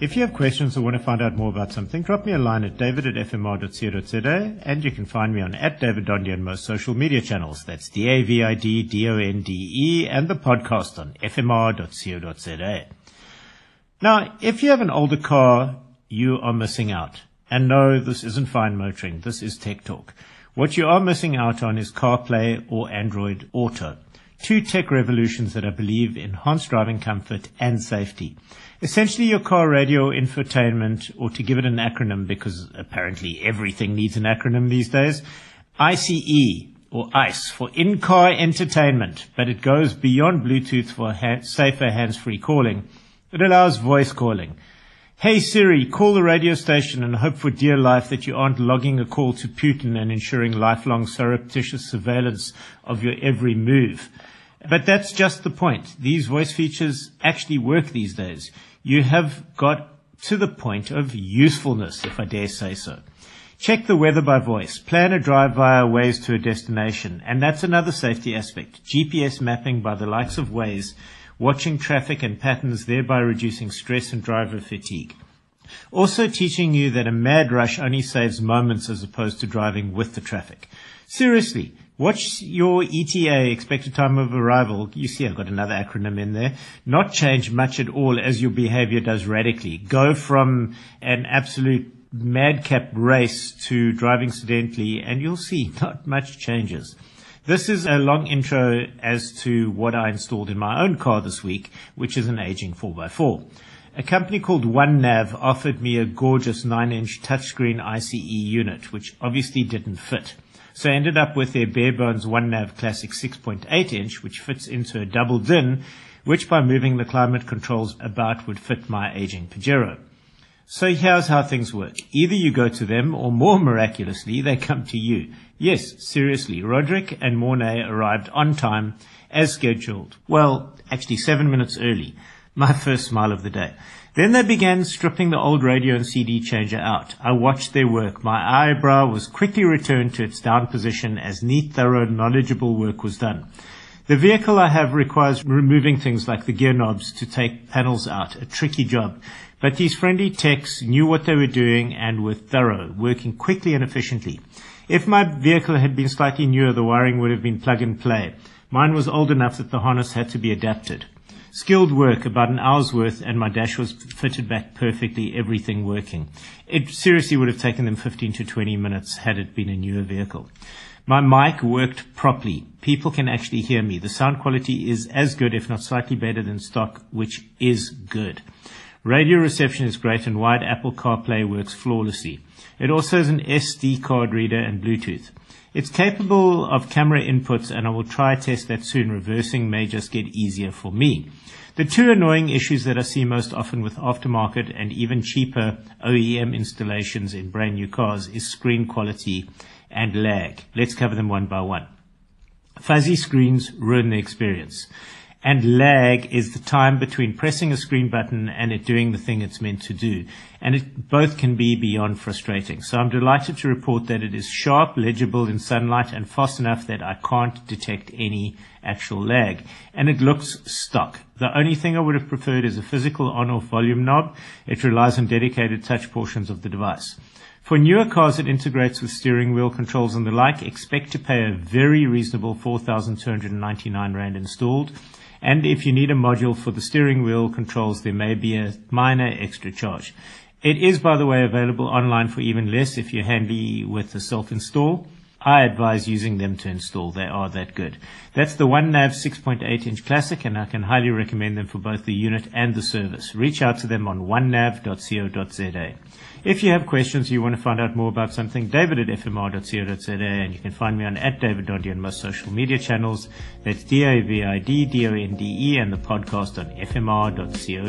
If you have questions or want to find out more about something, drop me a line at david at fmr.co.za and you can find me on at David Donde on most social media channels. That's D-A-V-I-D-D-O-N-D-E and the podcast on fmr.co.za. Now, if you have an older car, you are missing out. And no, this isn't fine motoring. This is Tech Talk. What you are missing out on is CarPlay or Android Auto. Two tech revolutions that I believe enhance driving comfort and safety. Essentially your car radio infotainment, or to give it an acronym because apparently everything needs an acronym these days, ICE or ICE for in-car entertainment, but it goes beyond Bluetooth for ha- safer hands-free calling. It allows voice calling. Hey Siri, call the radio station and hope for dear life that you aren't logging a call to Putin and ensuring lifelong surreptitious surveillance of your every move. But that's just the point. These voice features actually work these days. You have got to the point of usefulness, if I dare say so. Check the weather by voice. Plan a drive via Waze to a destination. And that's another safety aspect. GPS mapping by the likes of Waze, watching traffic and patterns, thereby reducing stress and driver fatigue. Also teaching you that a mad rush only saves moments as opposed to driving with the traffic. Seriously, watch your ETA, expected time of arrival. You see, I've got another acronym in there. Not change much at all as your behavior does radically. Go from an absolute madcap race to driving sedentally and you'll see not much changes. This is a long intro as to what I installed in my own car this week, which is an aging 4x4. A company called OneNav offered me a gorgeous 9-inch touchscreen ICE unit, which obviously didn't fit. So I ended up with their bare bones OneNav Classic 6.8 inch, which fits into a double din, which by moving the climate controls about would fit my aging Pajero. So here's how things work. Either you go to them or more miraculously, they come to you. Yes, seriously, Roderick and Mornay arrived on time as scheduled. Well, actually seven minutes early. My first smile of the day. Then they began stripping the old radio and CD changer out. I watched their work. My eyebrow was quickly returned to its down position as neat, thorough, knowledgeable work was done. The vehicle I have requires removing things like the gear knobs to take panels out, a tricky job. But these friendly techs knew what they were doing and were thorough, working quickly and efficiently. If my vehicle had been slightly newer, the wiring would have been plug and play. Mine was old enough that the harness had to be adapted. Skilled work, about an hour's worth, and my dash was fitted back perfectly, everything working. It seriously would have taken them 15 to 20 minutes had it been a newer vehicle. My mic worked properly. People can actually hear me. The sound quality is as good, if not slightly better than stock, which is good. Radio reception is great and wide Apple CarPlay works flawlessly. It also has an SD card reader and Bluetooth. It's capable of camera inputs and I will try test that soon. Reversing may just get easier for me. The two annoying issues that I see most often with aftermarket and even cheaper OEM installations in brand new cars is screen quality and lag. Let's cover them one by one. Fuzzy screens ruin the experience. And lag is the time between pressing a screen button and it doing the thing it's meant to do. And it both can be beyond frustrating. So I'm delighted to report that it is sharp, legible in sunlight and fast enough that I can't detect any actual lag. And it looks stock. The only thing I would have preferred is a physical on off volume knob. It relies on dedicated touch portions of the device. For newer cars it integrates with steering wheel controls and the like, expect to pay a very reasonable 4,299 Rand installed. And if you need a module for the steering wheel controls, there may be a minor extra charge. It is, by the way, available online for even less if you're handy with the self-install. I advise using them to install. They are that good. That's the OneNav 6.8 inch classic and I can highly recommend them for both the unit and the service. Reach out to them on onenav.co.za. If you have questions you want to find out more about something, david at fmr.co.za and you can find me on at David on most social media channels. That's D-A-V-I-D-D-O-N-D-E and the podcast on fmr.co.za.